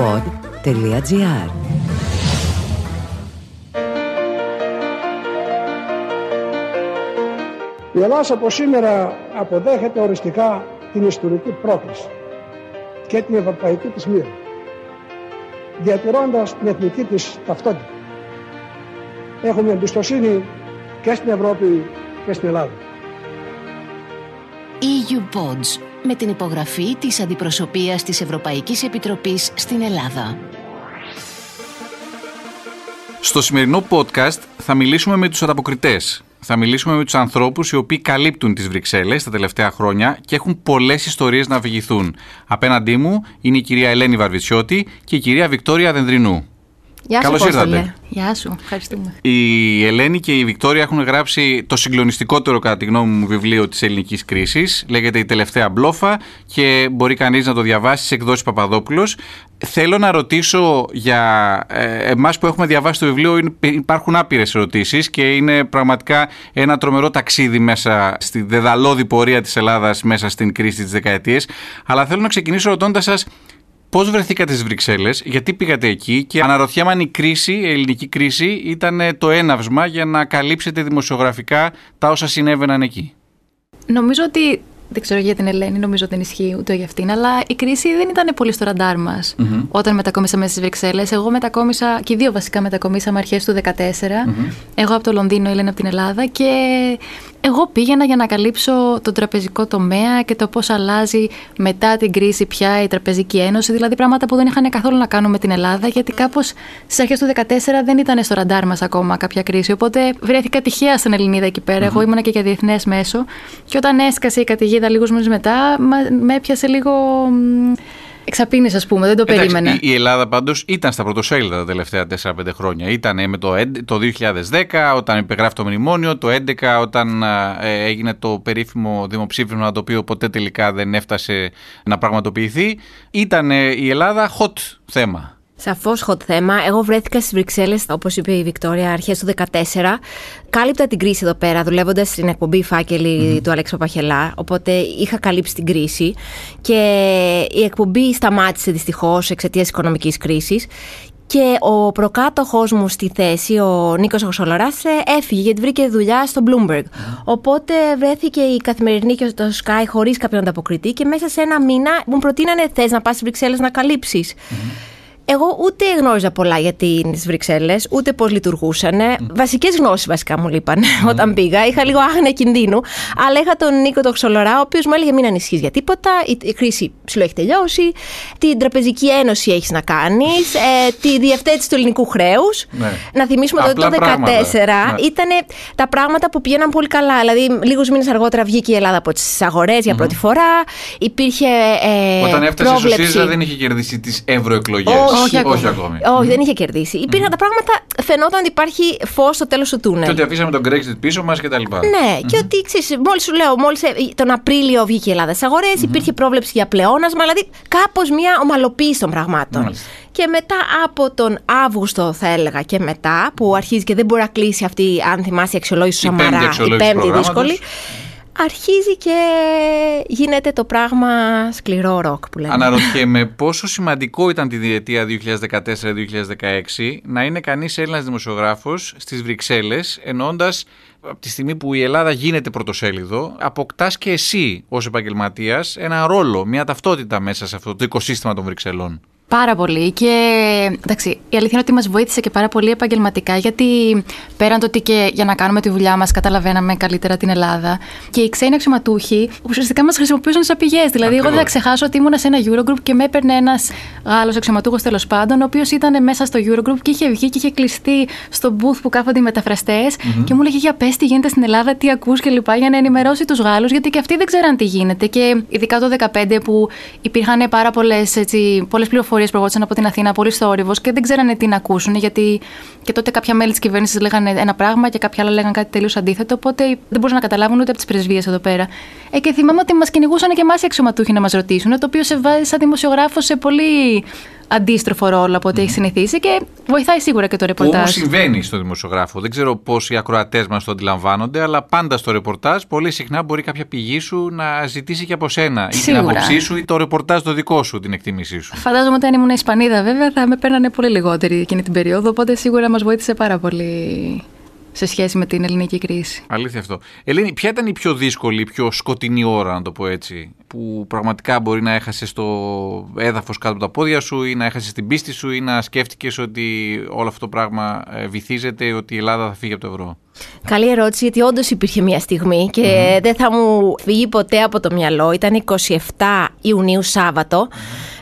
eupod.gr Η Ελλάδα από σήμερα αποδέχεται οριστικά την ιστορική πρόκληση και την ευρωπαϊκή της μοίρα, διατηρώντας την εθνική της ταυτότητα. Έχουμε εμπιστοσύνη και στην Ευρώπη και στην Ελλάδα. EU Pods με την υπογραφή της Αντιπροσωπείας της Ευρωπαϊκής Επιτροπής στην Ελλάδα. Στο σημερινό podcast θα μιλήσουμε με τους ανταποκριτές. Θα μιλήσουμε με τους ανθρώπους οι οποίοι καλύπτουν τις Βρυξέλλες τα τελευταία χρόνια και έχουν πολλές ιστορίες να αφηγηθούν. Απέναντί μου είναι η κυρία Ελένη Βαρβιτσιώτη και η κυρία Βικτόρια Δενδρινού. Γεια Καλώς σου, ήρθατε. Απόστολε. Γεια σου, ευχαριστούμε. Η Ελένη και η Βικτόρια έχουν γράψει το συγκλονιστικότερο κατά τη γνώμη μου βιβλίο της ελληνικής κρίσης. Λέγεται «Η τελευταία μπλόφα» και μπορεί κανείς να το διαβάσει σε εκδόσεις Παπαδόπουλος. Θέλω να ρωτήσω για ε, εμάς που έχουμε διαβάσει το βιβλίο είναι- υπάρχουν άπειρες ερωτήσεις και είναι πραγματικά ένα τρομερό ταξίδι μέσα στη δεδαλώδη πορεία της Ελλάδας μέσα στην κρίση της δεκαετίες. Αλλά θέλω να ξεκινήσω ρωτώντας σας Πώς βρεθήκατε στις Βρυξέλλες, γιατί πήγατε εκεί και αναρωτιέμαι αν η κρίση, η ελληνική κρίση, ήταν το έναυσμα για να καλύψετε δημοσιογραφικά τα όσα συνέβαιναν εκεί; Νομίζω ότι. Δεν ξέρω για την Ελένη, νομίζω ότι δεν ισχύει ούτε για αυτήν, αλλά η κρίση δεν ήταν πολύ στο ραντάρ μας όταν μετακόμισα μέσα στις Βρυξέλλες. Εγώ μετακόμισα, και οι δύο βασικά μετακομίσαμε αρχές του 2014. Εγώ από το Λονδίνο, η Ελένη από την Ελλάδα. Και εγώ πήγαινα για να καλύψω τον τραπεζικό τομέα και το πώς αλλάζει μετά την κρίση πια η Τραπεζική Ένωση. Δηλαδή πράγματα που δεν είχαν καθόλου να κάνουν με την Ελλάδα, γιατί κάπως στις αρχές του 2014 δεν ήταν στο ραντάρ μας ακόμα κάποια κρίση. Οπότε βρέθηκα τυχαία στην Ελληνίδα εκεί πέρα. Εγώ ήμουνα και για διεθνές μέσο. Και όταν έσκασε η καταιγίδα λίγους μήνες μετά, μα- με έπιασε λίγο. Μ, Εξαπίνης, ας πούμε, δεν το περίμενα. Εντάξει, η η Ελλάδα πάντως ήταν στα πρωτοσέλιδα τα τελευταία 4-5 χρόνια. Ήταν με το, έντ- το 2010 όταν υπεγράφει το μνημόνιο, το 2011 όταν α, ε, έγινε το περίφημο δημοψήφισμα το οποίο ποτέ τελικά δεν έφτασε να πραγματοποιηθεί. Ήταν η Ελλάδα hot θέμα. Σαφώς hot θέμα. Εγώ βρέθηκα στις Βρυξέλλες, όπως είπε η Βικτόρια, αρχές του 2014. Κάλυπτα την κρίση εδώ πέρα, δουλεύοντας στην εκπομπή φάκελη του Αλέξη Παπαχελά. Οπότε είχα καλύψει την κρίση. Και η εκπομπή σταμάτησε δυστυχώς εξαιτίας οικονομικής κρίσης. Και ο προκάτοχός μου στη θέση, ο Νίκος Αγωσολαρά, έφυγε γιατί βρήκε δουλειά στο Bloomberg. Οπότε βρέθηκε η καθημερινή και το Sky χωρίς κάποιον ανταποκριτή και μέσα σε ένα μήνα μου προτείνανε θες να πας στις Βρυξέλλες να καλύψεις. Εγώ ούτε γνώριζα πολλά για τις Βρυξέλλες, ούτε πώς λειτουργούσαν. Βασικές γνώσεις βασικά μου λείπαν όταν πήγα. Είχα λίγο άγνοια κινδύνου. Αλλά είχα τον Νίκο τον Ξολορά, ο οποίος μου έλεγε: Μην ανησυχείς για τίποτα. Η, η κρίση ψηλό έχει τελειώσει. Την Τραπεζική Ένωση έχεις να κάνεις. Ε, τη διευθέτηση του ελληνικού χρέους. Ναι. Να θυμίσουμε ότι Απλά το 2014 πράγματα. Ναι. ήταν τα πράγματα που πηγαίναν πολύ καλά. Δηλαδή, λίγους μήνες αργότερα βγήκε η Ελλάδα από τις αγορές για πρώτη φορά. Υπήρχε. Ε, Όταν έφτασε στο πρόβλεψη. ΣΥΡΙΖΑ δεν είχε κερδίσει τις ευρωεκλογές. Όχι, όχι ακόμη. Όχι, δεν είχε κερδίσει. Υπήρχαν τα πράγματα, φαινόταν ότι υπάρχει φως στο τέλος του τούνελ. Και ότι αφήσαμε τον Brexit πίσω μας κτλ. Ναι, και ότι ξέρεις, μόλις σου λέω, μόλις τον Απρίλιο βγήκε η Ελλάδα στις αγορε υπήρχε πρόβλεψη για πλεόνασμα, δηλαδή κάπως μια ομαλοποίηση των πραγμάτων. Μάλιστα. Και μετά από τον Αύγουστο, θα έλεγα και μετά, που αρχίζει και δεν μπορεί να κλείσει αυτή, αν θυμάσαι, η αξιολόγηση του Η πέμπτη Σαμαρά, η αξιολόγηση του πέμπτη προγράμματος. δύσκολη. Αρχίζει και γίνεται το πράγμα σκληρό ροκ που λέμε. Αναρωτιέμαι πόσο σημαντικό ήταν τη διετία 2014-2016 να είναι κανείς Έλληνας δημοσιογράφος στις Βρυξέλλες εννοώντας από τη στιγμή που η Ελλάδα γίνεται πρωτοσέλιδο αποκτάς και εσύ ως επαγγελματίας ένα ρόλο, μια ταυτότητα μέσα σε αυτό το οικοσύστημα των Βρυξελών. Πάρα πολύ. Και εντάξει, η αλήθεια είναι ότι μας βοήθησε και πάρα πολύ επαγγελματικά, γιατί πέραν το ότι και για να κάνουμε τη δουλειά μας καταλαβαίναμε καλύτερα την Ελλάδα. Και οι ξένοι αξιωματούχοι ουσιαστικά μας χρησιμοποιούσαν σαν πηγές. Δηλαδή, εγώ δεν θα Ακριβώς. ξεχάσω ότι ήμουν σε ένα Eurogroup και με έπαιρνε ένας Γάλλος αξιωματούχος τέλος πάντων, ο οποίος ήταν μέσα στο Eurogroup και είχε βγει και είχε κλειστεί στο booth που κάθονται οι μεταφραστές και μου έλεγε για πες τι γίνεται στην Ελλάδα, τι ακούς και λοιπά, για να ενημερώσει τους Γάλλους, γιατί και αυτοί δεν ξέραν τι γίνεται. Και ειδικά το 2015 που υπήρχαν πάρα πολλές πληροφορίες προβόντουσαν από την Αθήνα, πολύ θόρυβος και δεν ξέρανε τι να ακούσουν, γιατί και τότε κάποια μέλη της κυβέρνησης λέγανε ένα πράγμα και κάποια άλλα λέγανε κάτι τελείως αντίθετο. Οπότε δεν μπορούσαν να καταλάβουν ούτε από τις πρεσβείες εδώ πέρα. Ε, και θυμάμαι ότι μας κυνηγούσαν και εμάς οι αξιωματούχοι να μας ρωτήσουν, το οποίο σε βάζει σαν δημοσιογράφο σε πολύ αντίστροφο ρόλο από ό,τι έχει συνηθίσει και βοηθάει σίγουρα και το ρεπορτάζ. Που συμβαίνει στο δημοσιογράφο. Δεν ξέρω πώ οι ακροατές μας το αντιλαμβάνονται, αλλά πάντα στο ρεπορτάζ πολύ συχνά μπορεί κάποια πηγή σου να ζητήσει και από σένα ή την άποψή σου ή το ρεπορτάζ το δικό σου, την εκτίμησή σου. Φαντάζομαι ότι αν ήμουν Ισπανίδα, βέβαια, θα με παίρνανε πολύ λιγότερη εκείνη την περίοδο. Οπότε σίγουρα μας βοήθησε πάρα πολύ σε σχέση με την ελληνική κρίση. Αλήθεια αυτό. Ελένη, ποια ήταν η πιο δύσκολη, η πιο σκοτεινή ώρα, να το πω έτσι, που πραγματικά μπορεί να έχασες το έδαφος κάτω από τα πόδια σου ή να έχασες την πίστη σου ή να σκέφτηκες ότι όλο αυτό το πράγμα ε, βυθίζεται, ότι η Ελλάδα θα φύγει από το ευρώ; Καλή ερώτηση, γιατί όντως υπήρχε μια στιγμή και δεν θα μου φύγει ποτέ από το μυαλό. Ήταν 27 Ιουνίου Σάββατο.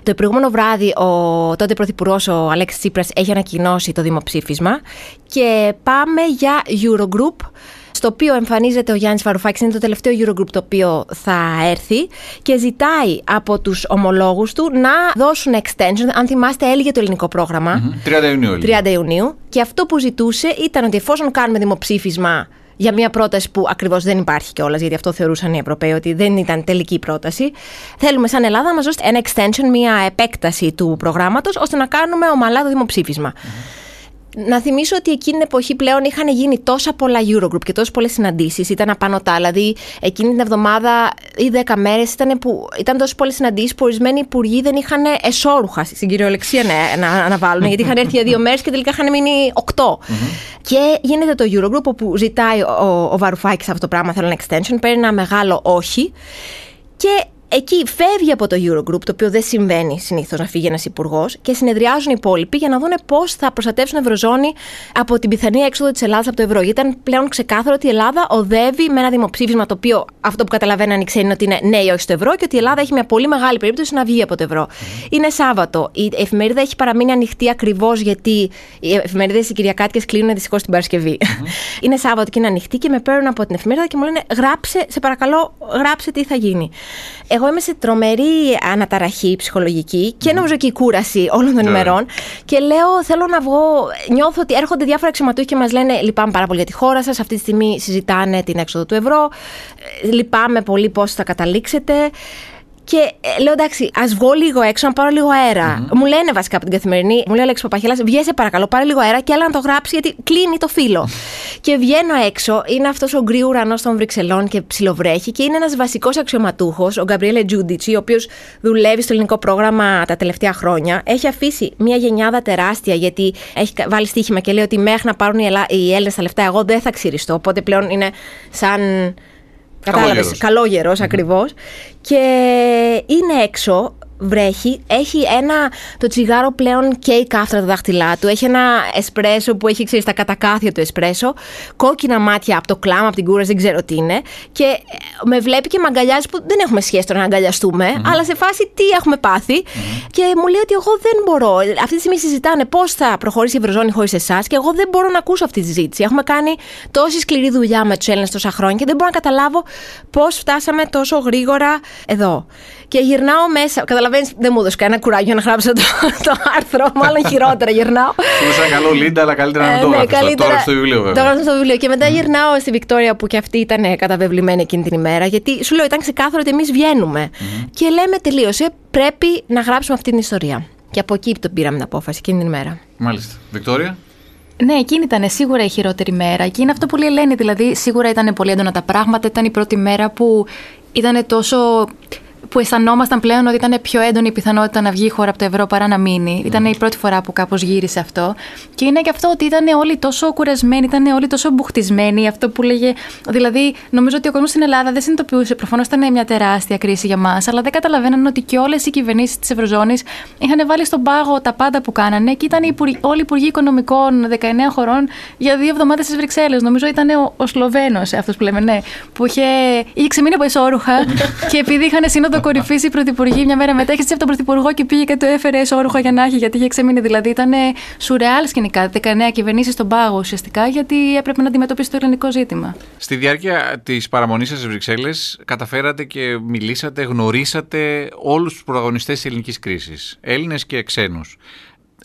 Το προηγούμενο βράδυ ο τότε Πρωθυπουργός ο Αλέξης Τσίπρας έχει ανακοινώσει το δημοψήφισμα και πάμε για Eurogroup στο οποίο εμφανίζεται ο Γιάννης Βαρουφάκης, είναι το τελευταίο Eurogroup το οποίο θα έρθει και ζητάει από τους ομολόγους του να δώσουν extension, αν θυμάστε έλεγε το ελληνικό πρόγραμμα. 30 Ιουνίου. 30 Ιουνίου και αυτό που ζητούσε ήταν ότι εφόσον κάνουμε δημοψήφισμα για μια πρόταση που ακριβώς δεν υπάρχει κιόλας, γιατί αυτό θεωρούσαν οι Ευρωπαίοι ότι δεν ήταν τελική πρόταση. Θέλουμε σαν Ελλάδα να μας δώσετε ένα extension, μια επέκταση του προγράμματος, ώστε να κάνουμε ομαλά το δημοψήφισμα. Να θυμίσω ότι εκείνη την εποχή πλέον είχαν γίνει τόσα πολλά Eurogroup και τόσες πολλές συναντήσεις. Ήταν απανοτά. Δηλαδή, εκείνη την εβδομάδα ή δέκα μέρες ήταν, που, ήταν τόσες πολλές συναντήσεις που ορισμένοι υπουργοί δεν είχαν εσόρουχα στην κυριολεξία να, να αναβάλουν. γιατί είχαν έρθει για δύο μέρες και τελικά είχαν μείνει Και γίνεται το Eurogroup όπου ζητάει ο, ο Βαρουφάκης αυτό το πράγμα, θέλω ένα extension, παίρνει ένα μεγάλο όχι. Και Εκεί φεύγει από το Eurogroup, το οποίο δεν συμβαίνει συνήθως να φύγει ένας υπουργός, και συνεδριάζουν οι υπόλοιποι για να δουν πώς θα προστατεύσουν Ευρωζώνη από την πιθανή έξοδο της Ελλάδας από το ευρώ. Γιατί ήταν πλέον ξεκάθαρο ότι η Ελλάδα οδεύει με ένα δημοψήφισμα το οποίο αυτό που καταλαβαίναν οι ξένοι είναι ότι είναι ναι ή όχι στο ευρώ και ότι η Ελλάδα έχει μια πολύ μεγάλη περίπτωση να βγει από το ευρώ. Είναι Σάββατο. Η εφημερίδα έχει παραμείνει ανοιχτή ακριβώς γιατί οι εφημερίδες οι Κυριακάτικες κλείνουν δυστυχώς την Παρασκευή. είναι Σάββατο και είναι ανοιχτή και με παίρνουν από την εφημερίδα και μου λένε γράψε, σε παρακαλώ, γράψε τι θα γίνει εγώ είμαι σε τρομερή αναταραχή ψυχολογική και νομίζω και η κούραση όλων των ναι. ημερών. Και λέω, θέλω να βγω. Νιώθω ότι έρχονται διάφορα αξιωματούχοι και μας λένε: Λυπάμαι πάρα πολύ για τη χώρα σας. Αυτή τη στιγμή συζητάνε την έξοδο του ευρώ. Ε, λυπάμαι πολύ πώς θα καταλήξετε. Και ε, λέω εντάξει, ας βγω λίγο έξω να πάρω λίγο Μου λένε βασικά από την καθημερινή, μου λέει ο Αλέξης Παπαχέλα, βγαίνε παρακαλώ, πάρε λίγο αέρα και έλα να το γράψεις γιατί κλείνει το φύλλο. και βγαίνω έξω, είναι αυτός ο γκρι ουρανός των Βρυξελών και ψιλοβρέχει και είναι ένας βασικός αξιωματούχος, ο Γκαμπριέλε Τζούντιτσι, ο οποίος δουλεύει στο ελληνικό πρόγραμμα τα τελευταία χρόνια. Έχει αφήσει μια γενιάδα τεράστια γιατί έχει βάλει στοίχημα και λέει ότι μέχρι να πάρουν οι Έλληνες τα λεφτά, εγώ δεν θα ξυριστώ. Οπότε πλέον είναι σαν Κατάλαβες. Καλόγερος ακριβώς. Και είναι έξω βρέχει, έχει ένα. Το τσιγάρο πλέον καίει κάφτρα τα δάχτυλά του. Έχει ένα εσπρέσο που έχει ξέρεις τα κατακάθια του εσπρέσο. Κόκκινα μάτια από το κλάμα, από την κούραση, δεν ξέρω τι είναι. Και ε, με βλέπει και με αγκαλιάζει που δεν έχουμε σχέση τώρα να αγκαλιαστούμε, αλλά σε φάση τι έχουμε Και μου λέει ότι εγώ δεν μπορώ. Αυτή τη στιγμή συζητάνε πώς θα προχωρήσει η Ευρωζώνη χωρίς εσάς και εγώ δεν μπορώ να ακούσω αυτή τη συζήτηση. Έχουμε κάνει τόση σκληρή δουλειά με τους Έλληνες τόσα χρόνια και δεν μπορώ να καταλάβω πώς φτάσαμε τόσο γρήγορα εδώ. Και γυρνάω μέσα. Καταλαβαίνεις, δεν μου έδωσε κανένα κουράγιο να γράψω το, το άρθρο. Μάλλον χειρότερα γυρνάω. Σου ένα καλό Λίντα, αλλά καλύτερα να ε, το ναι, γράψει. Τώρα στο βιβλίο, βέβαια. Τώρα στο βιβλίο. Και μετά γυρνάω στη Βικτόρια που και αυτή ήταν καταβεβλημένη εκείνη την ημέρα. Γιατί σου λέω, ήταν ξεκάθαρο ότι εμείς βγαίνουμε. Και λέμε τελείωσε, πρέπει να γράψουμε αυτή την ιστορία. Και από εκεί το πήραμε την απόφαση εκείνη την ημέρα. Μάλιστα. Βικτόρια; Ναι, εκείνη ήταν σίγουρα η χειρότερη μέρα. Και είναι αυτό που λέει Ελένη. Δηλαδή, σίγουρα ήταν πολύ έντονα τα πράγματα. Ήταν η πρώτη μέρα που ήταν τόσο που αισθανόμασταν πλέον ότι ήταν πιο έντονη η πιθανότητα να βγει η χώρα από το ευρώ παρά να μείνει. Mm. Ήταν η πρώτη φορά που κάπως γύρισε αυτό. Και είναι και αυτό ότι ήταν όλοι τόσο κουρασμένοι, ήταν όλοι τόσο μπουχτισμένοι. Αυτό που λέγε. Δηλαδή, νομίζω ότι ο κόσμος στην Ελλάδα δεν συνειδητοποιούσε. Προφανώς ήταν μια τεράστια κρίση για μας, αλλά δεν καταλαβαίναν ότι και όλες οι κυβερνήσεις της Ευρωζώνης είχαν βάλει στον πάγο τα πάντα που κάνανε και ήταν οι όλοι οι υπουργοί οικονομικών 19 χωρών για δύο εβδομάδες στις Βρυξέλλες. Νομίζω ήταν ο, ο Σλοβαίνος αυτός που λέμε, ναι, που είχε, είχε ξεμείνει από εσόρουχα και επειδή είχαν σύνοδο το κορυφής η πρωθυπουργή μια μέρα μετά. Έχει από τον πρωθυπουργό και πήγε και το έφερε όρουχα για να έχει, γιατί είχε ξεμείνει. Δηλαδή ήταν σουρεάλ σκηνικά. 19 κυβερνήσεις στον πάγο ουσιαστικά, γιατί έπρεπε να αντιμετωπίσει το ελληνικό ζήτημα. Στη διάρκεια της παραμονής σας στις Βρυξέλλες, καταφέρατε και μιλήσατε, γνωρίσατε όλους τους πρωταγωνιστές της ελληνικής κρίσης, Έλληνες και ξένους.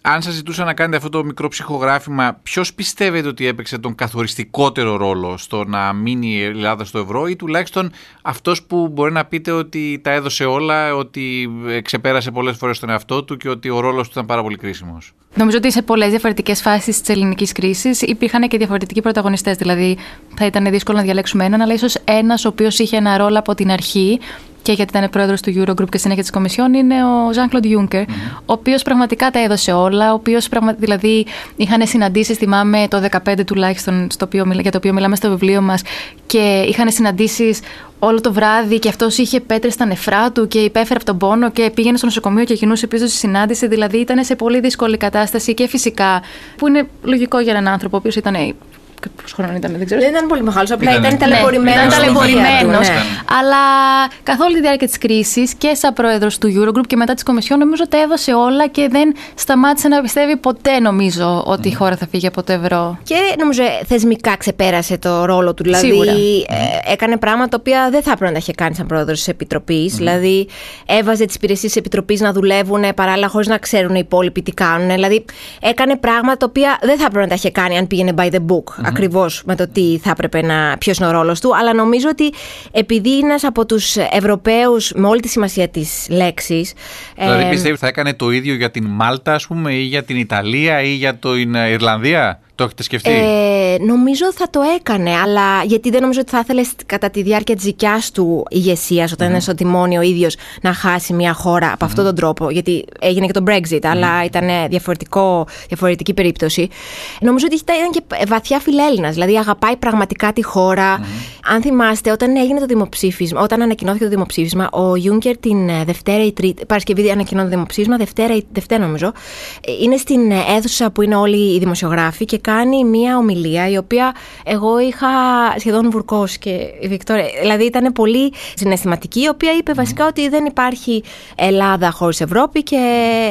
Αν σας ζητούσα να κάνετε αυτό το μικρό ψυχογράφημα, ποιος πιστεύετε ότι έπαιξε τον καθοριστικότερο ρόλο στο να μείνει η Ελλάδα στο ευρώ ή τουλάχιστον αυτός που μπορεί να πείτε ότι τα έδωσε όλα, ότι ξεπέρασε πολλές φορές τον εαυτό του και ότι ο ρόλος του ήταν πάρα πολύ κρίσιμος; Νομίζω ότι σε πολλές διαφορετικές φάσεις της ελληνικής κρίσης υπήρχαν και διαφορετικοί πρωταγωνιστές. Δηλαδή, θα ήταν δύσκολο να διαλέξουμε έναν, αλλά ίσως ένας ο οποίος είχε ένα ρόλο από την αρχή και γιατί ήταν πρόεδρος του Eurogroup και συνέχεια της Κομισιόν, είναι ο Ζαν Κλοντ Juncker, ο οποίος πραγματικά τα έδωσε όλα. Ο οποίος δηλαδή είχαν συναντήσει, θυμάμαι το 2015 τουλάχιστον, στο οποίο, για το οποίο μιλάμε στο βιβλίο μας, και είχαν συναντήσει όλο το βράδυ και αυτός είχε πέτρες στα νεφρά του και υπέφερε από τον πόνο και πήγαινε στο νοσοκομείο και γινούσε πίσω στη συνάντηση. Δηλαδή ήταν σε πολύ δύσκολη κατάσταση και φυσικά, που είναι λογικό για έναν άνθρωπο ο οποίος ήταν Πόσο χρόνο ήταν, δεν ξέρω. Δεν ήταν πολύ μεγάλος, απλά ήταν ταλαιπωρημένος. Ήταν ταλαιπωρημένος. Ναι. Αλλά καθ' όλη τη διάρκεια της κρίσης και σαν πρόεδρος του Eurogroup και μετά της Κομισιόν, νομίζω ότι έδωσε όλα και δεν σταμάτησε να πιστεύει ποτέ, νομίζω, ότι η χώρα θα φύγει από το ευρώ. Και νομίζω θεσμικά ξεπέρασε το ρόλο του. Δηλαδή, ε, έκανε πράγματα τα οποία δεν θα έπρεπε να τα είχε κάνει σαν πρόεδρος της Επιτροπής. Δηλαδή, έβαζε τις υπηρεσίες της Επιτροπής να δουλεύουν παράλληλα χωρίς να ξέρουν οι υπόλοιποι τι κάνουν. Δηλαδή, έκανε πράγματα τα οποία δεν θα έπρεπε να τα είχε κάνει αν πήγαινε by the book ακριβώς με το τι θα έπρεπε να. ποιος είναι ο ρόλος του. Αλλά νομίζω ότι επειδή είναι ένας από τους Ευρωπαίους με όλη τη σημασία της λέξης. Δηλαδή, ε, πιστεύεις θα έκανε το ίδιο για την Μάλτα, ας πούμε, ή για την Ιταλία ή για την Ιρλανδία; Το έχετε σκεφτεί; Ε, νομίζω θα το έκανε, αλλά γιατί δεν νομίζω ότι θα ήθελες κατά τη διάρκεια της δικιάς του ηγεσίας, όταν mm. είναι στο τιμόνι ο ίδιος, να χάσει μια χώρα από αυτόν τον τρόπο. Γιατί έγινε και το Brexit, αλλά ήταν διαφορετικό, διαφορετική περίπτωση. Νομίζω ότι ήταν και βαθιά φιλέλληνα, δηλαδή αγαπάει πραγματικά τη χώρα. Αν θυμάστε, όταν έγινε το δημοψήφισμα, όταν ανακοινώθηκε το δημοψήφισμα, ο Γιούγκερ την ε, Δευτέρα ή Τρίτη, Παρασκευή ανακοινώνει το δημοψήφισμα, Δευτέρα, Δευτέρα νομίζω, ε, είναι στην αίθουσα που είναι όλοι οι δημοσιογράφοι και κάνει μία ομιλία η οποία εγώ είχα σχεδόν βουρκώσει και η Βικτόρια. Δηλαδή ήταν πολύ συναισθηματική, η οποία είπε βασικά ότι δεν υπάρχει Ελλάδα χωρίς Ευρώπη και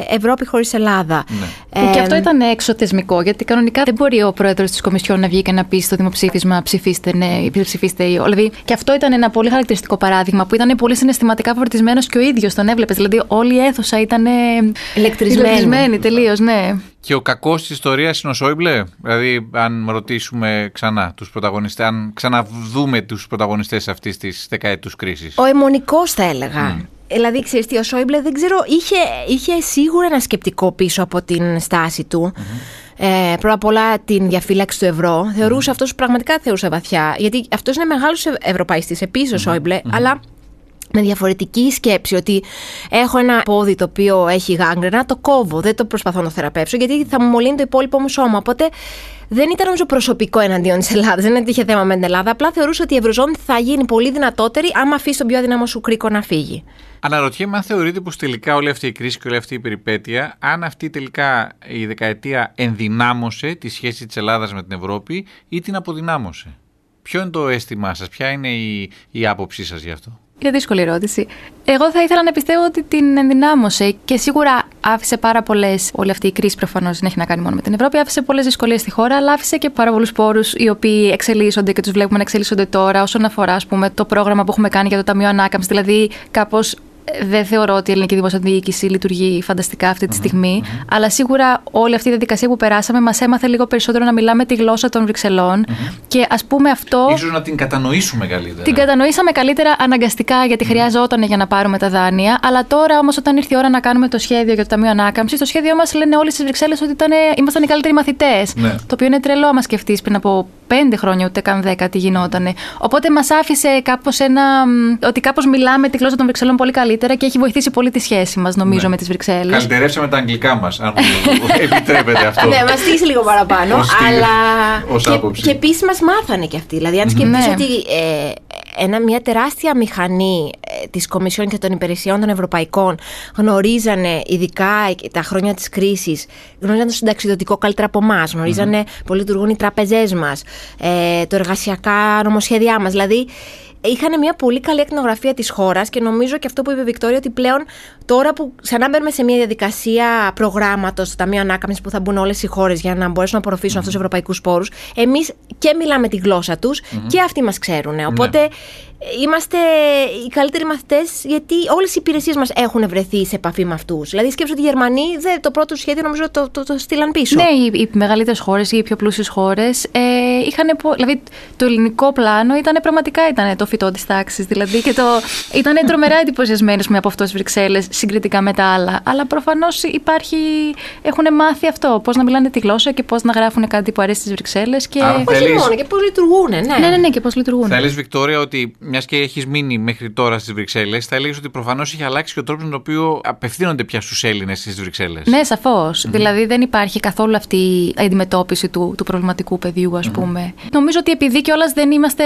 Ευρώπη χωρίς Ελλάδα. Ναι. και αυτό ήταν έξω θεσμικό, γιατί κανονικά δεν μπορεί ο πρόεδρος της Κομισιόν να βγει και να πει στο δημοψήφισμα ψηφίστε ναι, ψηφίστε ή δηλαδή, Και αυτό ήταν ένα πολύ χαρακτηριστικό παράδειγμα που ήταν πολύ συναισθηματικά φορτισμένος και ο ίδιος τον έβλεπες. Δηλαδή όλη η αίθουσα ήταν ηλεκτρισμένη τελείως, ναι. Και ο κακός της ιστορίας είναι ο Σόιμπλε; Δηλαδή, αν ρωτήσουμε ξανά τους πρωταγωνιστές, αν ξαναδούμε τους πρωταγωνιστές αυτής της δεκαετούς κρίσης. Ο αιμονικός, θα έλεγα. Mm. Δηλαδή, ξέρεις τι, ο Σόιμπλε δεν ξέρω, είχε, είχε σίγουρα ένα σκεπτικό πίσω από την στάση του. Mm-hmm. Ε, πρώτα απ' όλα την διαφύλαξη του ευρώ. Θεωρούσε mm-hmm. αυτός πραγματικά θεωρούσε βαθιά. Γιατί αυτός είναι μεγάλος ευρωπαϊστής επίσης ο Σόιμπλε, αλλά με διαφορετική σκέψη ότι έχω ένα πόδι το οποίο έχει γάγκρενα, το κόβω, δεν το προσπαθώ να το θεραπεύσω γιατί θα μου μολύνει το υπόλοιπο μου σώμα. Οπότε δεν ήταν νομίζω προσωπικό εναντίον της Ελλάδας, δεν είχε θέμα με την Ελλάδα. Απλά θεωρούσε ότι η Ευρωζώνη θα γίνει πολύ δυνατότερη άμα αφήσει τον πιο αδύναμο σου κρίκο να φύγει. Αναρωτιέμαι αν θεωρείτε πως τελικά όλη αυτή η κρίση και όλη αυτή η περιπέτεια, αν αυτή τελικά η δεκαετία ενδυνάμωσε τη σχέση της Ελλάδας με την Ευρώπη ή την αποδυνάμωσε. Ποιο είναι το αίσθημά σας, ποια είναι η, η άποψή σας γι' αυτό; Είναι δύσκολη ερώτηση. Εγώ θα ήθελα να πιστεύω ότι την ενδυνάμωσε και σίγουρα άφησε πάρα πολλές. Όλη αυτή η κρίση προφανώς δεν έχει να κάνει μόνο με την Ευρώπη. Άφησε πολλές δυσκολίες στη χώρα, αλλά άφησε και πάρα πολλούς πόρους οι οποίοι εξελίσσονται και τους βλέπουμε να εξελίσσονται τώρα όσον αφορά πούμε, το πρόγραμμα που έχουμε κάνει για το Ταμείο Ανάκαμψης. Δηλαδή, κάπως δεν θεωρώ ότι η ελληνική δημόσια διοίκηση λειτουργεί φανταστικά αυτή τη στιγμη αλλά σίγουρα όλη αυτή η διαδικασία που περάσαμε μας έμαθε λίγο περισσότερο να μιλάμε τη γλώσσα των βρυξελων Και ας πούμε αυτό. σω να την κατανοήσουμε καλύτερα. Την κατανοήσαμε καλύτερα αναγκαστικά, γιατί χρειάζονταν για να πάρουμε τα δάνεια. Αλλά τώρα όμως, όταν ήρθε η ώρα να κάνουμε το σχέδιο για το Ταμείο Ανάκαμψης, το σχέδιό μας λένε όλοι στι Βρυξέλλες ότι ήταν, ήμασταν οι καλύτεροι μαθητές. Ναι. Το οποίο είναι τρελό, άμα σκεφτείς πριν από πέντε χρόνια, ούτε καν δέκα τι γινότανε. Οπότε μας άφησε κάπως ένα. ότι κάπως μιλάμε τη γλώσσα των Βρυξελών πολύ καλύτερα και έχει βοηθήσει πολύ τη σχέση μας, νομίζω, ναι. με τις Βρυξέλλες. Καλυτερεύσαμε τα αγγλικά μας, αν μου επιτρέπετε αυτό. ναι, μας στήσει λίγο παραπάνω. αλλά. και, και επίσης μας μάθανε κι αυτοί. Δηλαδή, αν σκεφτείς ναι. ότι ε, ένα, μια τεράστια μηχανή ε, της Κομισιόν και των Υπηρεσιών των Ευρωπαϊκών γνωρίζανε ειδικά τα χρόνια της κρίσης, γνωρίζανε το συνταξιδοτικό καλύτερα από εμάς, γνωρίζανε mm-hmm. πώς λειτουργούν οι τραπεζές μας, ε, το εργασιακά νομοσχέδιά μας. Δηλαδή είχαν μια πολύ καλή εκνογραφία της χώρας και νομίζω και αυτό που είπε η Βικτόρια ότι πλέον τώρα που ξανά μπαίνουμε σε μια διαδικασία προγράμματος στο Ταμείο Ανάκαμψης που θα μπουν όλες οι χώρες για να μπορέσουν να απορροφήσουν mm-hmm. αυτούς τους ευρωπαϊκούς πόρους, εμείς και μιλάμε τη γλώσσα τους και αυτοί μας ξέρουν. Οπότε είμαστε οι καλύτεροι μαθητές, γιατί όλες οι υπηρεσίες μας έχουν βρεθεί σε επαφή με αυτούς. Δηλαδή, σκέψω ότι οι Γερμανοί δεν, το πρώτο σχέδιο νομίζω το, το, το, στείλαν πίσω. Ναι, οι, οι μεγαλύτερες χώρες ή οι πιο πλούσιες χώρες ε, είχαν. Δηλαδή, το ελληνικό πλάνο ήταν πραγματικά ήταν το φυτό της τάξης. Δηλαδή, και το, ήταν τρομερά εντυπωσιασμένοι από αυτός στι Βρυξέλλες συγκριτικά με τα άλλα. Αλλά προφανώς υπάρχει. Έχουν μάθει αυτό. Πώς να μιλάνε τη γλώσσα και πώς να γράφουν κάτι που αρέσει στις Βρυξέλλες. Και... Όχι μόνο, και πώς λειτουργούν. Ναι, ναι, ναι, ναι και πώς λειτουργούν. Θα λε, Βικτόρια, ότι μιας και έχεις μείνει μέχρι τώρα στις Βρυξέλλες, θα έλεγες ότι προφανώς έχει αλλάξει και ο τρόπος με τον οποίο απευθύνονται πια στους Έλληνες στις Βρυξέλλες. Ναι, σαφώς. Δηλαδή δεν υπάρχει καθόλου αυτή η αντιμετώπιση του, του προβληματικού πεδίου, ας πούμε. Νομίζω ότι επειδή κιόλας δεν είμαστε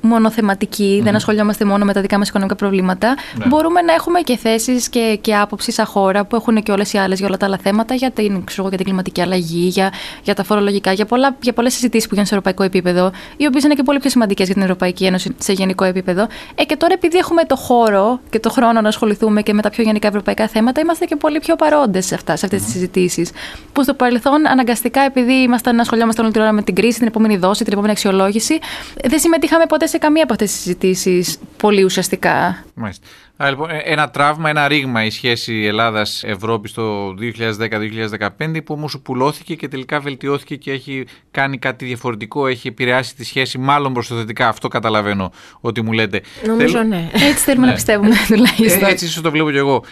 μονοθεματικοί, δεν ασχολιόμαστε μόνο με τα δικά μας οικονομικά προβλήματα. Ναι. Μπορούμε να έχουμε και θέσεις και, και άποψη σαν χώρα που έχουν και όλες οι άλλες για όλα τα άλλα θέματα, για την, ξέρω, για την κλιματική αλλαγή, για, για τα φορολογικά, για, πολλά, για πολλές συζητήσεις που γίνονται σε ευρωπαϊκό επίπεδο, οι οποίες είναι και πολύ πιο σημαντικές για την Ευρωπαϊκή Ένωση σε γενικό επίπεδο. Ε, και τώρα, επειδή έχουμε το χώρο και το χρόνο να ασχοληθούμε και με τα πιο γενικά ευρωπαϊκά θέματα, είμαστε και πολύ πιο παρόντες σε, αυτά, σε αυτές τις συζητήσεις. Που στο παρελθόν, αναγκαστικά, επειδή ήμασταν ασχολιόμαστε όλη την ώρα με την κρίση, την επόμενη δόση, την επόμενη αξιολόγηση, δεν συμμετείχαμε ποτέ σε καμία από αυτές τις συζητήσεις πολύ ουσιαστικά. Μάλιστα. Άρα, λοιπόν, ε, ένα τραύμα, ένα ρήγμα η σχέση Ελλάδα-Ευρώπη το 2010-2015 που όμως πουλώθηκε και τελικά βελτιώθηκε και έχει κάνει κάτι διαφορετικό, έχει επηρεάσει τη σχέση μάλλον προ το θετικά. Αυτό καταλαβαίνω ότι μου λέτε. Νομίζω ναι. Έτσι θέλουμε να ναι. πιστεύουμε τουλάχιστον. Ε, έτσι ίσως το βλέπω κι εγώ.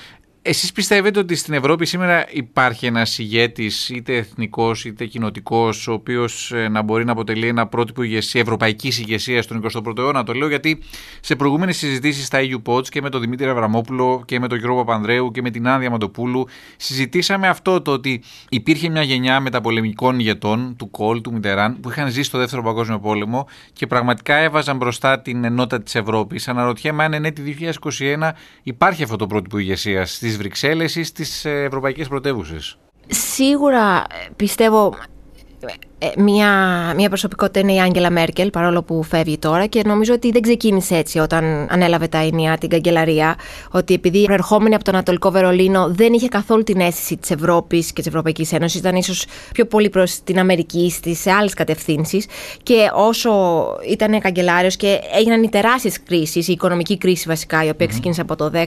Εσείς πιστεύετε ότι στην Ευρώπη σήμερα υπάρχει ένας ηγέτης είτε εθνικός είτε κοινοτικός ο οποίος ε, να μπορεί να αποτελεί ένα πρότυπο ηγεσία, ευρωπαϊκής ηγεσίας στον 21ο αιώνα; Το λέω γιατί σε προηγούμενες συζητήσεις στα EU Pods και με τον Δημήτρη Αβραμόπουλο και με τον Γιώργο Παπανδρέου και με την Άνδια Μαντοπούλου συζητήσαμε αυτό το ότι υπήρχε μια γενιά μεταπολεμικών ηγετών του Κόλ, του Μιτεράν που είχαν ζήσει στο δεύτερο παγκόσμιο πόλεμο και πραγματικά έβαζαν μπροστά την ενότητα της Ευρώπης. Αναρωτιέμαι αν εν έτη 2021 υπάρχει αυτό το πρότυπο ηγεσίας στις Βρυξέλλες ή στις ε, ευρωπαϊκές πρωτεύουσες; Σίγουρα ε, πιστεύω ε, μια, μια προσωπικότητα είναι η Άγγελα Μέρκελ, παρόλο που φεύγει τώρα, και νομίζω ότι δεν ξεκίνησε έτσι όταν ανέλαβε τα ενία την καγκελαρία. Ότι επειδή προερχόμενη από το Ανατολικό Βερολίνο δεν είχε καθόλου την αίσθηση της Ευρώπης και της Ευρωπαϊκής Ένωσης, ήταν ίσως πιο πολύ προς την Αμερική, στι άλλες κατευθύνσεις. Και όσο ήταν καγκελάριος και έγιναν οι τεράστιες κρίσεις, η οικονομική κρίση βασικά, η οποία mm ξεκίνησε από το 10,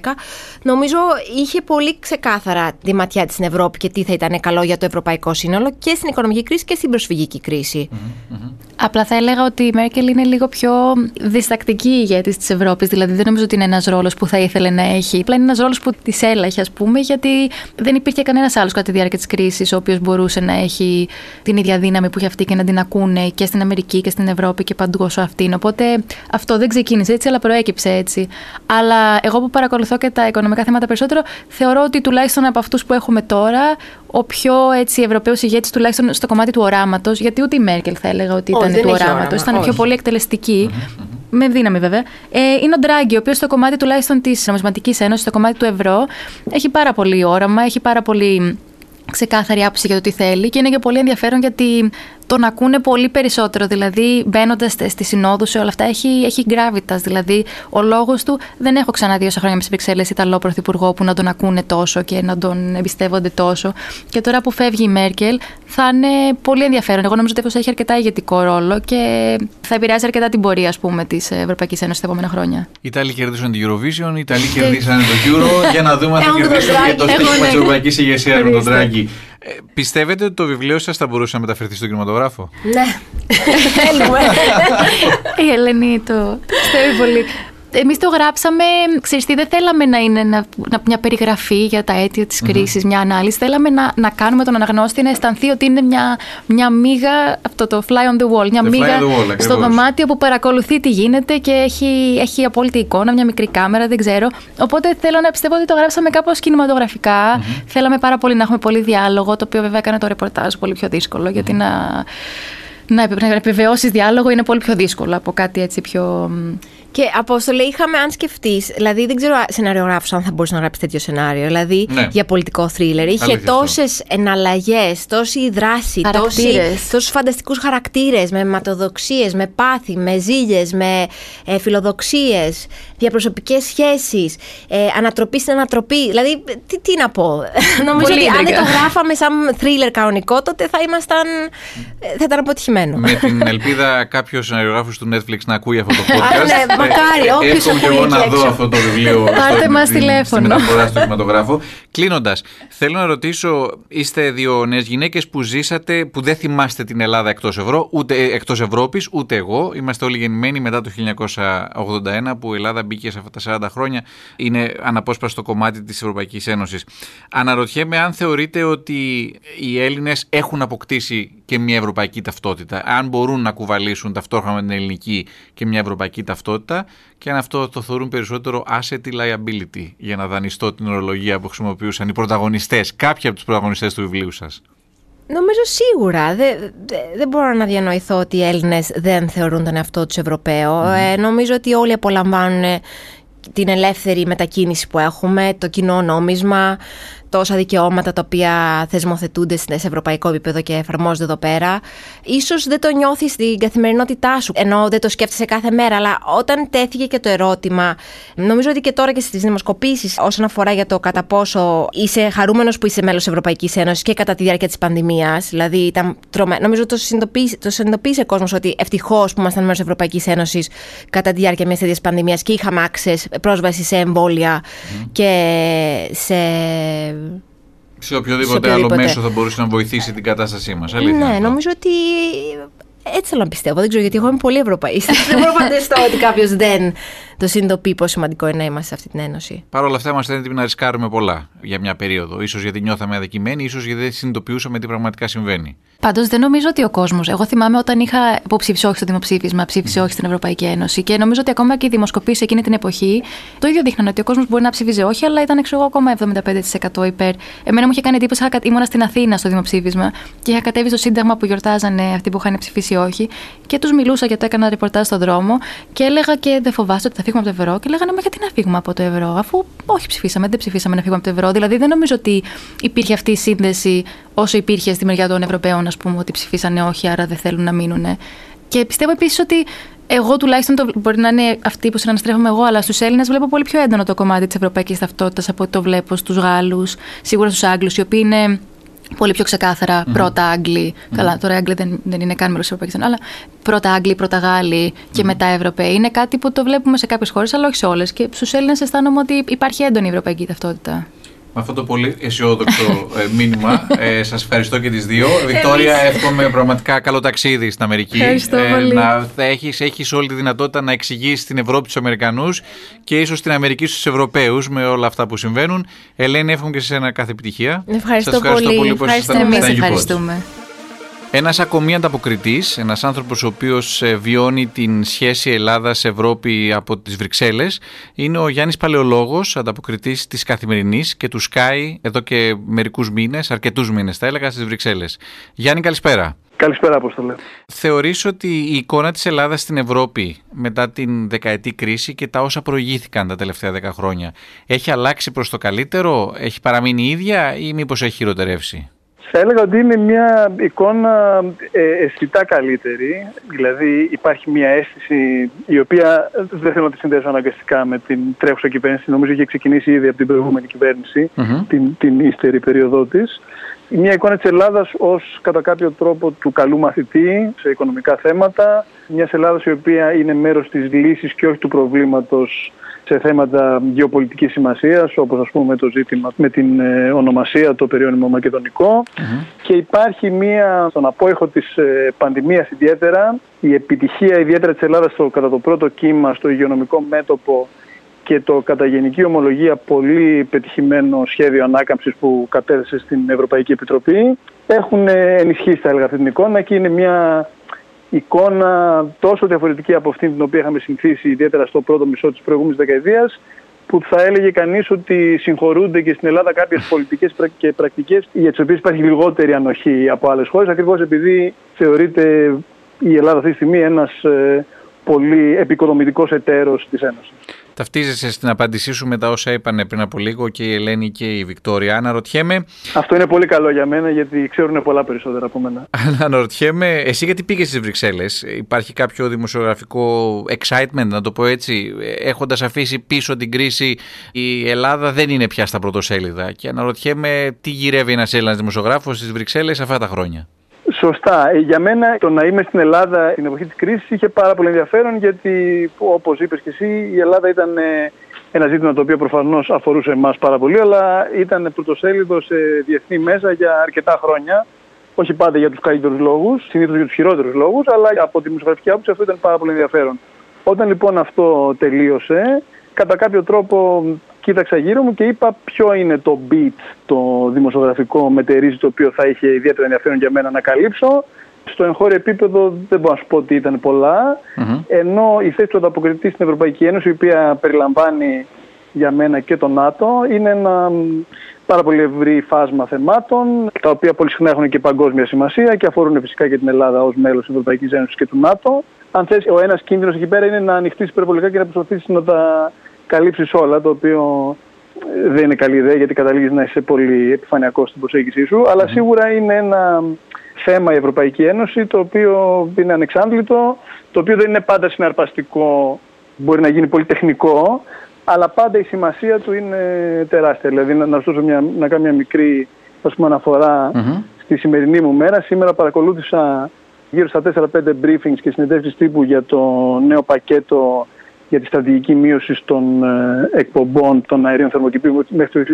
νομίζω είχε πολύ ξεκάθαρα τη ματιά της στην Ευρώπη και τι θα ήταν καλό για το ευρωπαϊκό σύνολο και στην οικονομική κρίση και στην προσφυγική κρίση. Απλά θα έλεγα ότι η Μέρκελ είναι λίγο πιο διστακτική ηγέτης της Ευρώπης. Δηλαδή δεν νομίζω ότι είναι ένας ρόλος που θα ήθελε να έχει. Απλά είναι ένας ρόλος που της έλαχε, ας πούμε, γιατί δεν υπήρχε κανένας άλλος κατά τη διάρκεια της κρίσης ο οποίος μπορούσε να έχει την ίδια δύναμη που έχει αυτή και να την ακούνε και στην Αμερική και στην Ευρώπη και παντού όσο αυτή είναι. Οπότε αυτό δεν ξεκίνησε έτσι, αλλά προέκυψε έτσι. Αλλά εγώ που παρακολουθώ και τα οικονομικά θέματα περισσότερο, θεωρώ ότι τουλάχιστον από αυτούς που έχουμε τώρα, ο πιο έτσι Ευρωπαίος ηγέτης, τουλάχιστον στο κομμάτι του οράματος, γιατί ούτε η Μέρκελ θα έλεγα ότι ήταν του οράματος, ήταν πιο πολύ Με δύναμη βέβαια. Ε, είναι ο Ντράγκη, ο οποίος στο κομμάτι τουλάχιστον της Νομισματικής Ένωσης, στο κομμάτι του ευρώ, έχει πάρα πολύ όραμα, έχει πάρα πολύ ξεκάθαρη άποψη για το τι θέλει και είναι και πολύ ενδιαφέρον γιατί τον ακούνε πολύ περισσότερο. Δηλαδή, μπαίνοντας στι συνόδου σε όλα αυτά, έχει, έχει gravitas. Δηλαδή, ο λόγος του δεν έχω ξαναδεί όσα χρόνια με στι Βρυξέλλε Ιταλό πρωθυπουργό που να τον ακούνε τόσο και να τον εμπιστεύονται τόσο. Και τώρα που φεύγει η Μέρκελ, θα είναι πολύ ενδιαφέρον. Εγώ νομίζω ότι αυτό έχει αρκετά ηγετικό ρόλο και θα επηρεάζει αρκετά την πορεία της Ευρωπαϊκής Ένωσης τα επόμενα χρόνια. Οι Ιταλοί κερδίσαν την Eurovision, οι Ιταλοί κερδίσαν το Euro για να δούμε αν θα κερδίσουν και το στίχημα της Ευρωπαϊκής Ηγεσίας με τον Τράγκη. Ε, πιστεύετε ότι το βιβλίο σας θα μπορούσε να μεταφερθεί στον κινηματογράφο; Ναι. Θέλουμε. Η Ελένη το πιστεύει πολύ. Εμείς το γράψαμε, ξέρεις τι, δεν θέλαμε να είναι ένα, μια περιγραφή για τα αίτια της κρίσης, μια ανάλυση. Θέλαμε να, να κάνουμε τον αναγνώστη να αισθανθεί ότι είναι μια, μια μίγα, αυτό το fly on the wall, μια μίγα στο δωμάτιο που παρακολουθεί τι γίνεται και έχει, έχει απόλυτη εικόνα, μια μικρή κάμερα, δεν ξέρω. Οπότε θέλω να πιστεύω ότι το γράψαμε κάπως κινηματογραφικά. Θέλαμε πάρα πολύ να έχουμε πολύ διάλογο, το οποίο βέβαια έκανε το ρεπορτάζ πολύ πιο δύσκολο, γιατί να να επιβεβαιώσεις διάλογο είναι πολύ πιο δύσκολο από κάτι έτσι πιο και Απόστολε, είχαμε, αν σκεφτείς, δηλαδή δεν ξέρω σεναριογράφο αν θα μπορούσε να γράψει τέτοιο σενάριο. Δηλαδή ναι. για πολιτικό θρίλερ. Είχε τόσες εναλλαγές, τόση δράση, τόσους φανταστικούς χαρακτήρες με αιματοδοξίες, με πάθη, με ζήλιες, με ε, φιλοδοξίες, διαπροσωπικές σχέσεις, ε, ανατροπή στην ανατροπή. Δηλαδή, τι, τι να πω. Νομίζω ότι αν δεν το γράφαμε σαν θρίλερ κανονικό, τότε θα ήμασταν. Ε, θα ήταν αποτυχημένο. Με την ελπίδα κάποιο σεναριογράφο του Netflix να ακούει αυτό το podcast. Ναι, Μακάρι, όποιος ακούει εγώ να δω αυτό το βιβλίο. Πάρτε μας τηλέφωνο. Στη μεταφορά στο κινηματογράφο. Κλείνοντας, θέλω να ρωτήσω, είστε δύο νέες γυναίκες που ζήσατε, που δεν θυμάστε την Ελλάδα εκτός ευρώ, ούτε εκτός Ευρώπης, ούτε εγώ. Είμαστε όλοι γεννημένοι μετά το 1981 που η Ελλάδα μπήκε σε αυτά τα 40 χρόνια. Είναι αναπόσπαστο κομμάτι της Ευρωπαϊκής Ένωσης. Αναρωτιέμαι αν θεωρείτε ότι οι Έλληνες έχουν αποκτήσει και μια ευρωπαϊκή ταυτότητα. Αν μπορούν να κουβαλήσουν ταυτόχρονα με την ελληνική και μια ευρωπαϊκή ταυτότητα και αν αυτό το θεωρούν περισσότερο asset liability για να δανειστώ την ορολογία που χρησιμοποιούσαν οι πρωταγωνιστές, κάποιοι από τους πρωταγωνιστές του βιβλίου σας. Νομίζω σίγουρα. Δεν, δεν μπορώ να διανοηθώ ότι οι Έλληνες δεν θεωρούν τον εαυτό τους Ευρωπαίο. Ε, νομίζω ότι όλοι απολαμβάνουν την ελεύθερη μετακίνηση που έχουμε, το κοινό νόμισμα, τόσα δικαιώματα τα οποία θεσμοθετούνται σε ευρωπαϊκό επίπεδο και εφαρμόζονται εδώ πέρα. Ίσως δεν το νιώθεις στην καθημερινότητά σου, ενώ δεν το σκέφτεσαι κάθε μέρα. Αλλά όταν τέθηκε και το ερώτημα, νομίζω ότι και τώρα και στις δημοσκοπήσεις, όσον αφορά για το κατά πόσο είσαι χαρούμενος που είσαι μέλος Ευρωπαϊκής Ένωσης και κατά τη διάρκεια της πανδημίας, δηλαδή ήταν τρομε... νομίζω το συνειδητοποίησε, το συνειδητοποίησε ο κόσμος ότι ευτυχώς που ήμασταν μέλος Ευρωπαϊκής Ένωσης κατά τη διάρκεια μιας τέτοιας πανδημίας και είχαμε access, πρόσβαση σε εμβόλια και σε σε οποιοδήποτε, άλλο μέσο θα μπορούσε να βοηθήσει την κατάστασή μας. Ναι, νομίζω ότι έτσι θέλω να πιστεύω. Δεν ξέρω γιατί εγώ είμαι πολύ Ευρωπαϊστή. δεν μπορώ να φανταστώ ότι κάποιος δεν το συνειδητοποιεί πόσο σημαντικό είναι να είμαστε σε αυτή την ένωση. Παρ' όλα αυτά, είμαστε έτοιμοι να ρισκάρουμε πολλά για μια περίοδο. σω γιατί νιώθαμε αδικημένοι, ίσως γιατί δεν συνειδητοποιούσαμε τι πραγματικά συμβαίνει. Πάντως δεν νομίζω ότι ο κόσμος. Εγώ θυμάμαι όταν είχα υποψήφιση όχι στο δημοψήφισμα, ψήφισε όχι στην Ευρωπαϊκή Ένωση και νομίζω ότι ακόμα και οι δημοσκοπήσει εκείνη την εποχή το ίδιο δείχναν ότι ο κόσμος μπορεί να ψήφιζε όχι, αλλά ήταν ξέρω ακόμα 75% υπέρ. Εμένα μου είχε κάνει εντύπωση, ήμουν στην Αθήνα στο δημοψήφισμα και είχα κατέβει στο Σύνταγμα που γιορτάζανε αυτοί που είχαν ψηφίσει όχι και τους μιλούσα γιατί έκανα ρεπορτάζ στον δρόμο και έλεγα και δεν φοβάστε ότι θα φύγουμε από το ευρώ και λέγανε Μα γιατί να φύγουμε από το ευρώ, αφού όχι ψηφίσαμε, δεν ψηφίσαμε να φύγουμε από το ευρώ. Δηλαδή δεν νομίζω ότι υπήρχε αυτή η σύνδεση όσο υπήρχε στη μεριά των Ευρωπαίων, ας πούμε, ότι ψηφίσανε όχι, άρα δεν θέλουν να μείνουν. Και πιστεύω επίσης ότι εγώ τουλάχιστον το, μπορεί να είναι αυτή που συναναστρέφομαι εγώ, αλλά στους Έλληνες βλέπω πολύ πιο έντονο το κομμάτι της ευρωπαϊκής ταυτότητας από ό,τι το βλέπω στους Γάλλους, σίγουρα στους Άγγλους, οι οποίοι είναι πολύ πιο ξεκάθαρα mm-hmm. πρώτα Άγγλοι. Mm-hmm. Καλά, τώρα οι Άγγλοι δεν, δεν είναι καν μέρος της Ευρωπαϊκής Ένωσης, αλλά πρώτα Άγγλοι, πρώτα Γάλλοι και mm-hmm. μετά Ευρωπαίοι. Είναι κάτι που το βλέπουμε σε κάποιες χώρες, αλλά όχι σε όλες. Και στους Έλληνες αισθάνομαι ότι υπάρχει έντονη ευρωπαϊκή ταυτότητα. Με αυτό το πολύ αισιόδοξο ε, μήνυμα, ε, σας ευχαριστώ και τις δύο. Βικτόρια, εύχομαι πραγματικά καλό ταξίδι στην Αμερική. Ευχαριστώ ε, πολύ. Να έχεις, έχεις όλη τη δυνατότητα να εξηγήσεις την Ευρώπη στους Αμερικανούς και ίσως την Αμερική στους Ευρωπαίους με όλα αυτά που συμβαίνουν. Ελένη, εύχομαι και σε ένα κάθε επιτυχία. Ευχαριστώ, σας ευχαριστώ πολύ. πολύ Εμείς ευχαριστούμε. Ένας ακόμη ανταποκριτής, ένας άνθρωπος ο οποίος ε, βιώνει την σχέση Ελλάδας-Ευρώπη από τις Βρυξέλλες είναι ο Γιάννης Παλαιολόγος, ανταποκριτής της Καθημερινής και του Sky εδώ και μερικούς μήνες, αρκετούς μήνες θα έλεγα, στις Βρυξέλλες. Γιάννη καλησπέρα. Καλησπέρα, Απόστολε. Θεωρείς ότι η εικόνα της Ελλάδας στην Ευρώπη μετά την δεκαετή κρίση και τα όσα προηγήθηκαν τα τελευταία δέκα χρόνια έχει αλλάξει προς το καλύτερο, έχει παραμείνει ίδια ή μήπως έχει χειροτερεύσει; Θα έλεγα ότι είναι μια εικόνα ε, αισθητά καλύτερη. Δηλαδή υπάρχει μια αίσθηση η οποία δεν θέλω να τη συνδέσω αναγκαστικά με την τρέχουσα κυβέρνηση. Νομίζω είχε ξεκινήσει ήδη από την προηγούμενη την, την ύστερη περίοδό της. Μια εικόνα της Ελλάδας ως κατά κάποιο τρόπο του καλού μαθητή σε οικονομικά θέματα. Μιας Ελλάδας η οποία είναι μέρος της λύσης και όχι του προβλήματος σε θέματα γεωπολιτικής σημασίας, όπως ας πούμε το ζήτημα με την ε, ονομασία το περιόνιμο και υπάρχει μία, στον απόϊχο της ε, πανδημίας ιδιαίτερα, η επιτυχία ιδιαίτερα της Ελλάδας στο, κατά το πρώτο κύμα στο υγειονομικό μέτωπο και το κατά γενική ομολογία πολύ πετυχημένο σχέδιο ανάκαμψης που κατέθεσε στην Ευρωπαϊκή Επιτροπή έχουν ε, ενισχύσει θα έλεγα αυτή την εικόνα και είναι μια εικόνα τόσο διαφορετική από αυτή την οποία είχαμε συνηθίσει ιδιαίτερα στο πρώτο μισό της προηγούμενης δεκαετίας που θα έλεγε κανείς ότι συγχωρούνται και στην Ελλάδα κάποιες πολιτικές και πρακτικές για τις οποίες υπάρχει λιγότερη ανοχή από άλλες χώρες ακριβώς επειδή θεωρείται η Ελλάδα αυτή τη στιγμή ένας ε, πολύ επικοδομητικός εταίρος της Ένωσης. Ταυτίζεσαι στην απάντησή σου με τα όσα είπαν πριν από λίγο και η Ελένη και η Βικτόρια. Αναρωτιέμαι. Αυτό είναι πολύ καλό για μένα γιατί ξέρουν πολλά περισσότερα από μένα. Αναρωτιέμαι, εσύ γιατί πήγες στις Βρυξέλλες, Υπάρχει κάποιο δημοσιογραφικό excitement, να το πω έτσι, έχοντας αφήσει πίσω την κρίση, η Ελλάδα δεν είναι πια στα πρωτοσέλιδα. Και αναρωτιέμαι τι γυρεύει ένας Έλληνας δημοσιογράφος στις Βρυξέλλες αυτά τα χρόνια; Σωστά. Ε, για μένα το να είμαι στην Ελλάδα την εποχή της κρίσης είχε πάρα πολύ ενδιαφέρον γιατί όπως είπες και εσύ η Ελλάδα ήταν ε, ένα ζήτημα το οποίο προφανώς αφορούσε εμάς πάρα πολύ αλλά ήταν πρωτοσέλιδο σε διεθνή μέσα για αρκετά χρόνια. Όχι πάντα για τους καλύτερους λόγους, συνήθως για τους χειρότερους λόγους, αλλά από τη μουσικογραφική άποψη αυτό ήταν πάρα πολύ ενδιαφέρον. Όταν λοιπόν αυτό τελείωσε, κατά κάποιο τρόπο κοίταξα γύρω μου και είπα ποιο είναι το beat, το δημοσιογραφικό μετερίζει το οποίο θα είχε ιδιαίτερα ενδιαφέρον για μένα να καλύψω. Στο εγχώριο επίπεδο δεν μπορώ να σου πω ότι ήταν ενώ η θέση του ανταποκριτή στην Ευρωπαϊκή Ένωση, η οποία περιλαμβάνει για μένα και το ΝΑΤΟ, είναι ένα πάρα πολύ ευρύ φάσμα θεμάτων, τα οποία πολύ συχνά έχουν και παγκόσμια σημασία και αφορούν φυσικά και την Ελλάδα ως μέλος της Ευρωπαϊκής Ένωσης και του ΝΑΤΟ. Αν θες, ο ένας κίνδυνος εκεί πέρα είναι να ανοιχτείς υπερβολικά και να προσπαθήσει να τα καλύψεις όλα, το οποίο ε, δεν είναι καλή ιδέα γιατί καταλήγεις να είσαι πολύ επιφανειακός στην προσέγγιση σου, αλλά σίγουρα είναι ένα θέμα η Ευρωπαϊκή Ένωση το οποίο είναι ανεξάντλητο, το οποίο δεν είναι πάντα συναρπαστικό, μπορεί να γίνει πολύ τεχνικό, αλλά πάντα η σημασία του είναι τεράστια. Δηλαδή να, να, μια, να κάνω μια μικρή ας πούμε, αναφορά στη σημερινή μου μέρα. Σήμερα παρακολούθησα γύρω στα 4-5 briefings και συνεντεύξεις τύπου για το νέο πακέτο για τη στρατηγική μείωση των ε, εκπομπών των αερίων θερμοκηπίου μέχρι το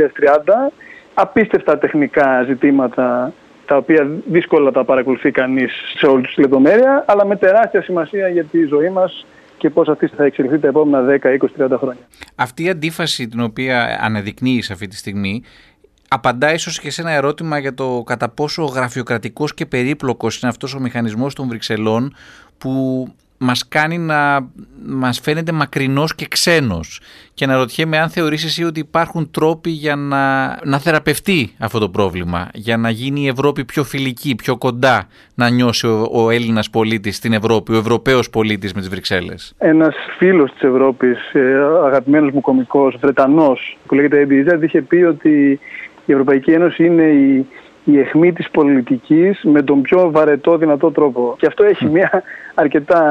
2030. Απίστευτα τεχνικά ζητήματα τα οποία δύσκολα τα παρακολουθεί κανείς σε όλη τους λεπτομέρεια, αλλά με τεράστια σημασία για τη ζωή μας και πώς αυτή θα εξελιχθεί τα επόμενα 10, 20, 30 χρόνια. Αυτή η αντίφαση την οποία αναδεικνύεις αυτή τη στιγμή απαντά ίσως και σε ένα ερώτημα για το κατά πόσο γραφειοκρατικός και περίπλοκος είναι αυτός ο μηχανισμός των Βρυξελών που μας κάνει να μας φαίνεται μακρινός και ξένος και να ρωτιέμαι αν θεωρείς εσύ ότι υπάρχουν τρόποι για να, να θεραπευτεί αυτό το πρόβλημα, για να γίνει η Ευρώπη πιο φιλική, πιο κοντά να νιώσει ο, ο Έλληνας πολίτης στην Ευρώπη, ο Ευρωπαίος πολίτης με τις Βρυξέλλες. Ένας φίλος της Ευρώπης, ε, αγαπημένος μου κομικός, Βρετανός, που λέγεται Eddie είχε πει ότι η Ευρωπαϊκή Ένωση είναι η η αιχμή της πολιτικής με τον πιο βαρετό δυνατό τρόπο. Και αυτό έχει μια αρκετά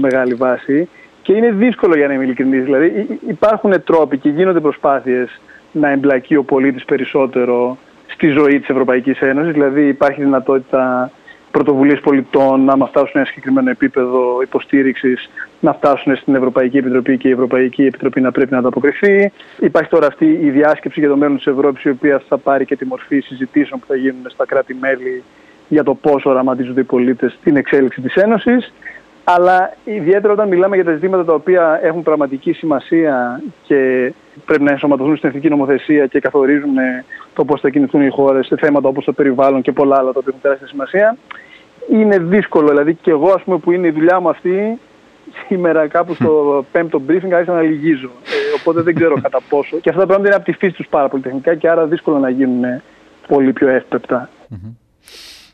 μεγάλη βάση και είναι δύσκολο για να είμαι ειλικρινής. Δηλαδή υπάρχουν τρόποι και γίνονται προσπάθειες να εμπλακεί ο πολίτης περισσότερο στη ζωή της Ευρωπαϊκής Ένωσης. Δηλαδή υπάρχει δυνατότητα πρωτοβουλίες πολιτών να φτάσουν σε ένα συγκεκριμένο επίπεδο υποστήριξης, να φτάσουν στην Ευρωπαϊκή Επιτροπή και η Ευρωπαϊκή Επιτροπή να πρέπει να ανταποκριθεί. Υπάρχει τώρα αυτή η διάσκεψη για το μέλλον της Ευρώπης, η οποία θα πάρει και τη μορφή συζητήσεων που θα γίνουν στα κράτη-μέλη για το πόσο οραματίζονται οι πολίτες στην εξέλιξη της Ένωσης. Αλλά ιδιαίτερα όταν μιλάμε για τα ζητήματα τα οποία έχουν πραγματική σημασία και πρέπει να ενσωματωθούν στην εθνική νομοθεσία και καθορίζουν το πώς θα κινηθούν οι χώρες σε θέματα όπως το περιβάλλον και πολλά άλλα τα οποία έχουν τεράστια σημασία, είναι δύσκολο. Δηλαδή και εγώ, ας πούμε, που είναι η δουλειά μου αυτή, σήμερα κάπου στο πέμπτο briefing άρχισα να λυγίζω. Ε, οπότε δεν ξέρω κατά πόσο. Και αυτά τα πράγματα είναι από τη φύση τους πάρα πολύ τεχνικά και άρα δύσκολο να γίνουν πολύ πιο ευπεπτα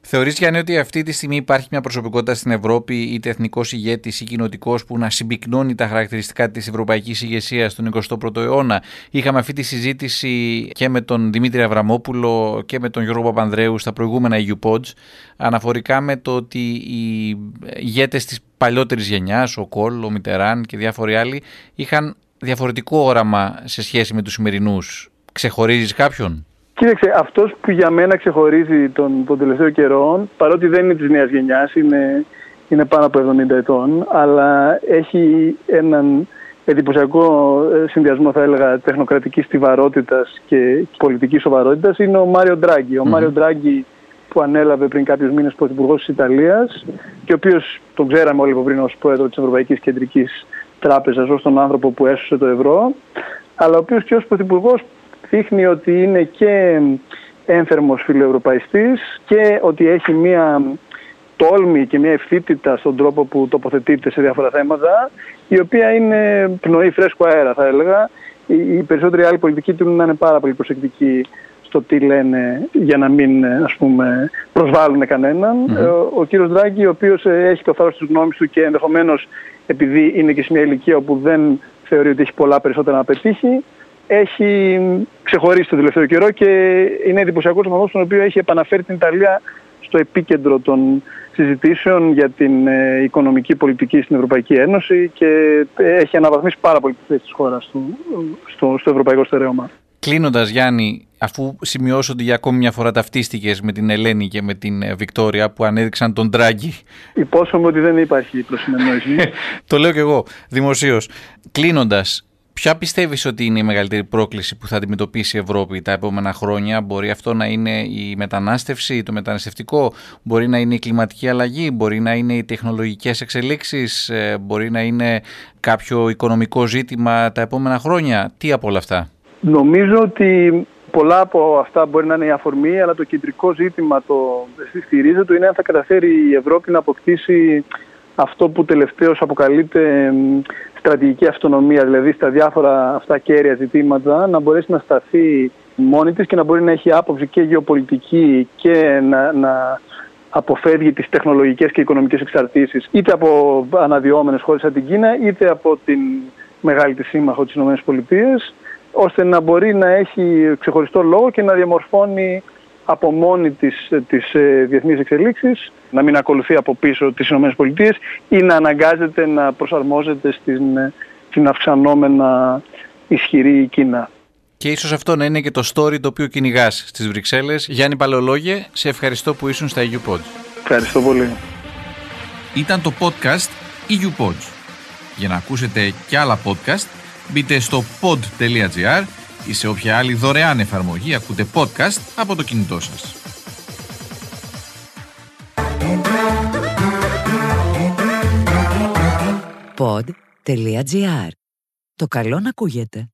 Θεωρείς Γιάννη ότι αυτή τη στιγμή υπάρχει μια προσωπικότητα στην Ευρώπη είτε εθνικός ηγέτης ή κοινοτικός που να συμπυκνώνει τα χαρακτηριστικά της ευρωπαϊκής ηγεσίας στον 21ο ηγώνα. Είχαμε αυτή τη συζήτηση και με τον Δημήτρη Αβραμόπουλο και με τον Γιώργο Παπανδρέου στα προηγούμενα EU Pods αναφορικά με το ότι οι ηγέτες της παλιότερης γενιάς, ο Κόλ, ο Μιτεράν και διάφοροι άλλοι είχαν διαφορετικό όραμα σε σχέση με τους σημερινούς. Ξεχωρίζεις κάποιον; Κοίταξε, αυτός που για μένα ξεχωρίζει τον, τον τελευταίο καιρό, παρότι δεν είναι της νέας γενιάς, είναι, είναι πάνω από 70 ετών, αλλά έχει έναν εντυπωσιακό ε, συνδυασμό, θα έλεγα, τεχνοκρατικής στιβαρότητας και πολιτικής σοβαρότητας, είναι ο Μάριο Ντράγκη. Ο Μάριο Ντράγκη που ανέλαβε πριν κάποιους μήνες πρωθυπουργό της Ιταλίας και ο οποίος τον ξέραμε όλοι από πριν ως πρόεδρο της Ευρωπαϊκής Κεντρικής Τράπεζας, ως τον άνθρωπο που έσωσε το ευρώ, αλλά ο οποίος και ως πρωθυπουργός δείχνει ότι είναι και ένθερμος φιλοευρωπαϊστής και ότι έχει μία τόλμη και μια ευθύτητα στον τρόπο που τοποθετείται σε διάφορα θέματα, η οποία είναι πνοή φρέσκο αέρα θα έλεγα. Οι περισσότεροι άλλοι πολιτικοί του να είναι πάρα πολύ προσεκτικοί στο τι λένε για να μην ας πούμε, προσβάλλουν Ο, ο κύριος Δράγκη, ο οποίος έχει το θάρρος της γνώμης του και ενδεχομένως επειδή είναι και σε μια ηλικία όπου δεν θεωρεί ότι έχει πολλά περισσότερα να πετύχει, έχει ξεχωρίσει το τελευταίο καιρό και είναι εντυπωσιακός ο στον οποίο έχει επαναφέρει την Ιταλία στο επίκεντρο των συζητήσεων για την ε, οικονομική πολιτική στην Ευρωπαϊκή Ένωση και έχει αναβαθμίσει πάρα πολύ τη θέση της χώρας στο, στο ευρωπαϊκό στερέωμα. Κλείνοντας, Γιάννη, αφού σημειώσω ότι για ακόμη μια φορά ταυτίστηκες με την Ελένη και με την ε, Βικτόρια που ανέδειξαν τον Τράγκη. Υπόσχομαι ότι δεν υπάρχει προσυνεννόηση. το λέω κι εγώ δημοσίως. Κλείνοντας, Ποια πιστεύεις ότι είναι η μεγαλύτερη πρόκληση που θα αντιμετωπίσει η Ευρώπη τα επόμενα χρόνια; Μπορεί αυτό να είναι η μετανάστευση, το μεταναστευτικό, μπορεί να είναι η κλιματική αλλαγή, μπορεί να είναι οι τεχνολογικές εξελίξεις, ε, μπορεί να είναι κάποιο οικονομικό ζήτημα τα επόμενα χρόνια; Τι από όλα αυτά; Νομίζω ότι πολλά από αυτά μπορεί να είναι η αφορμή, αλλά το κεντρικό ζήτημα το στηρίζεται είναι αν θα καταφέρει η Ευρώπη να αποκτήσει αυτό που τελευταίως αποκαλείται στρατηγική αυτονομία, δηλαδή στα διάφορα αυτά κέρια ζητήματα, να μπορέσει να σταθεί μόνη της και να μπορεί να έχει άποψη και γεωπολιτική και να, να αποφεύγει τις τεχνολογικές και οικονομικές εξαρτήσεις είτε από αναδυόμενες χώρες σαν την Κίνα είτε από την μεγάλη της σύμμαχο της ΗΠΑ ώστε να μπορεί να έχει ξεχωριστό λόγο και να διαμορφώνει από μόνη της τις ε, διεθνείς εξελίξεις, να μην ακολουθεί από πίσω τις ΗΠΑ ή να αναγκάζεται να προσαρμόζεται στην, ε, στην αυξανόμενα ισχυρή Κίνα. Και ίσως αυτό να είναι και το story το οποίο κυνηγάς στις Βρυξέλλες. Γιάννη Παλαιολόγε, σε ευχαριστώ που ήσουν στα EU Pods. Ευχαριστώ πολύ. Ήταν το podcast EU Pods. Για να ακούσετε και άλλα podcast, μπείτε στο pod.gr ή σε όποια άλλη δωρεάν εφαρμογή ακούτε podcast από το κινητό σας. Pod.gr. Το καλό να ακούγεται.